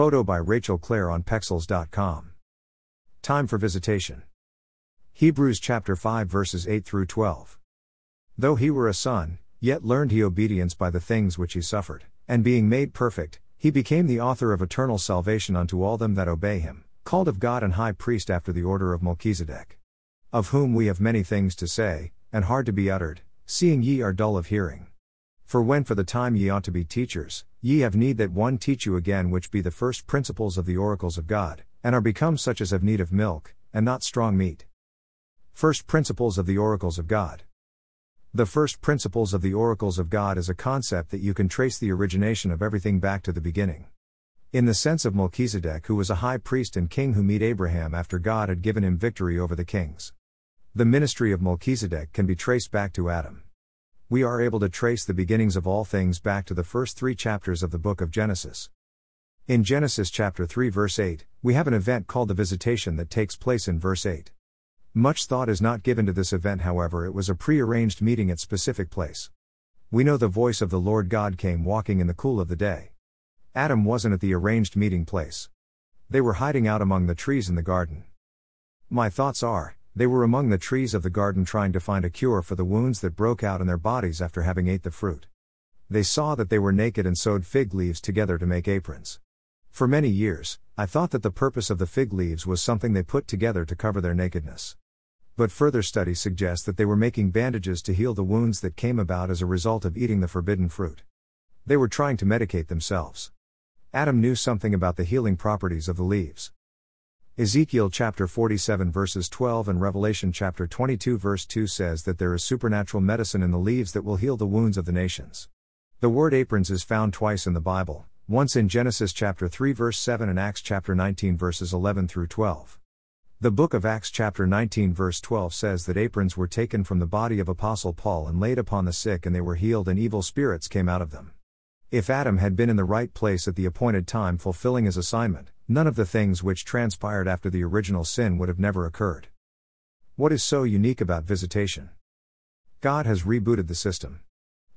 Photo by Rachel Claire on Pexels.com. Time for visitation. Hebrews chapter 5 verses 8 through 12. Though he were a son, yet learned he obedience by the things which he suffered, and being made perfect, he became the author of eternal salvation unto all them that obey him, called of God and high priest after the order of Melchizedek. Of whom we have many things to say, and hard to be uttered, seeing ye are dull of hearing. For when for the time ye ought to be teachers, ye have need that one teach you again which be the first principles of the oracles of God, and are become such as have need of milk, and not strong meat. First principles of the oracles of God. The first principles of the oracles of God is a concept that you can trace the origination of everything back to the beginning. In the sense of Melchizedek, who was a high priest and king who met Abraham after God had given him victory over the kings. The ministry of Melchizedek can be traced back to Adam. We are able to trace the beginnings of all things back to the first three chapters of the book of Genesis. In Genesis chapter 3 verse 8, we have an event called the visitation that takes place in verse 8. Much thought is not given to this event, however, it was a prearranged meeting at specific place. We know the voice of the Lord God came walking in the cool of the day. Adam wasn't at the arranged meeting place. They were hiding out among the trees in the garden. My thoughts are, they were among the trees of the garden trying to find a cure for the wounds that broke out in their bodies after having ate the fruit. They saw that they were naked and sewed fig leaves together to make aprons. For many years, I thought that the purpose of the fig leaves was something they put together to cover their nakedness. But further study suggests that they were making bandages to heal the wounds that came about as a result of eating the forbidden fruit. They were trying to medicate themselves. Adam knew something about the healing properties of the leaves. Ezekiel chapter 47 verses 12 and Revelation chapter 22 verse 2 says that there is supernatural medicine in the leaves that will heal the wounds of the nations. The word aprons is found twice in the Bible, once in Genesis chapter 3 verse 7 and Acts chapter 19 verses 11 through 12. The book of Acts, chapter 19, verse 12 says that aprons were taken from the body of Apostle Paul and laid upon the sick, and they were healed, and evil spirits came out of them. If Adam had been in the right place at the appointed time fulfilling his assignment, none of the things which transpired after the original sin would have never occurred. What is so unique about visitation? God has rebooted the system.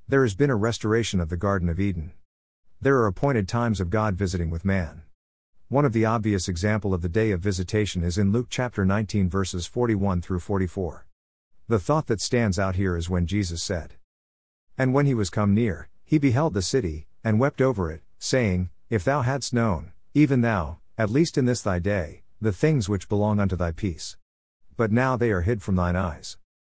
There has been a restoration of the Garden of Eden. There are appointed times of God visiting with man. One of the obvious example of the day of visitation is in Luke chapter 19 verses 41 through 44. The thought that stands out here is when Jesus said, And when he was come near, he beheld the city, and wept over it, saying, If thou hadst known, even thou, at least in this thy day, the things which belong unto thy peace. But now they are hid from thine eyes.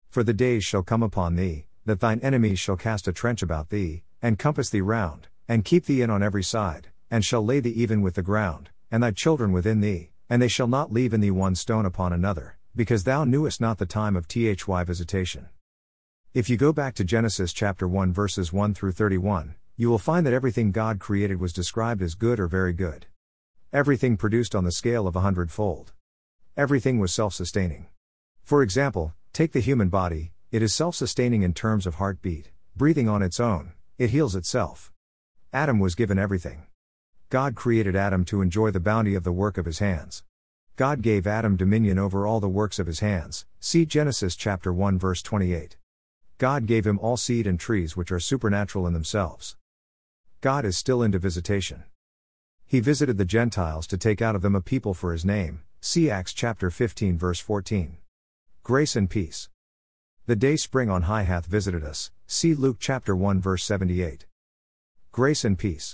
For the days shall come upon thee, that thine enemies shall cast a trench about thee, and compass thee round, and keep thee in on every side, and shall lay thee even with the ground, and thy children within thee, and they shall not leave in thee one stone upon another, because thou knewest not the time of thy visitation. If you go back to Genesis chapter 1 verses 1 through 31, you will find that everything God created was described as good or very good. Everything produced on the scale of a hundredfold. Everything was self sustaining. For example, take the human body, it is self sustaining in terms of heartbeat, breathing on its own, it heals itself. Adam was given everything. God created Adam to enjoy the bounty of the work of his hands. God gave Adam dominion over all the works of his hands. See Genesis chapter 1 verse 28. God gave him all seed and trees which are supernatural in themselves. God is still into visitation. He visited the Gentiles to take out of them a people for his name. See Acts chapter 15 verse 14. Grace and peace. The day spring on high hath visited us. See Luke chapter 1 verse 78. Grace and peace.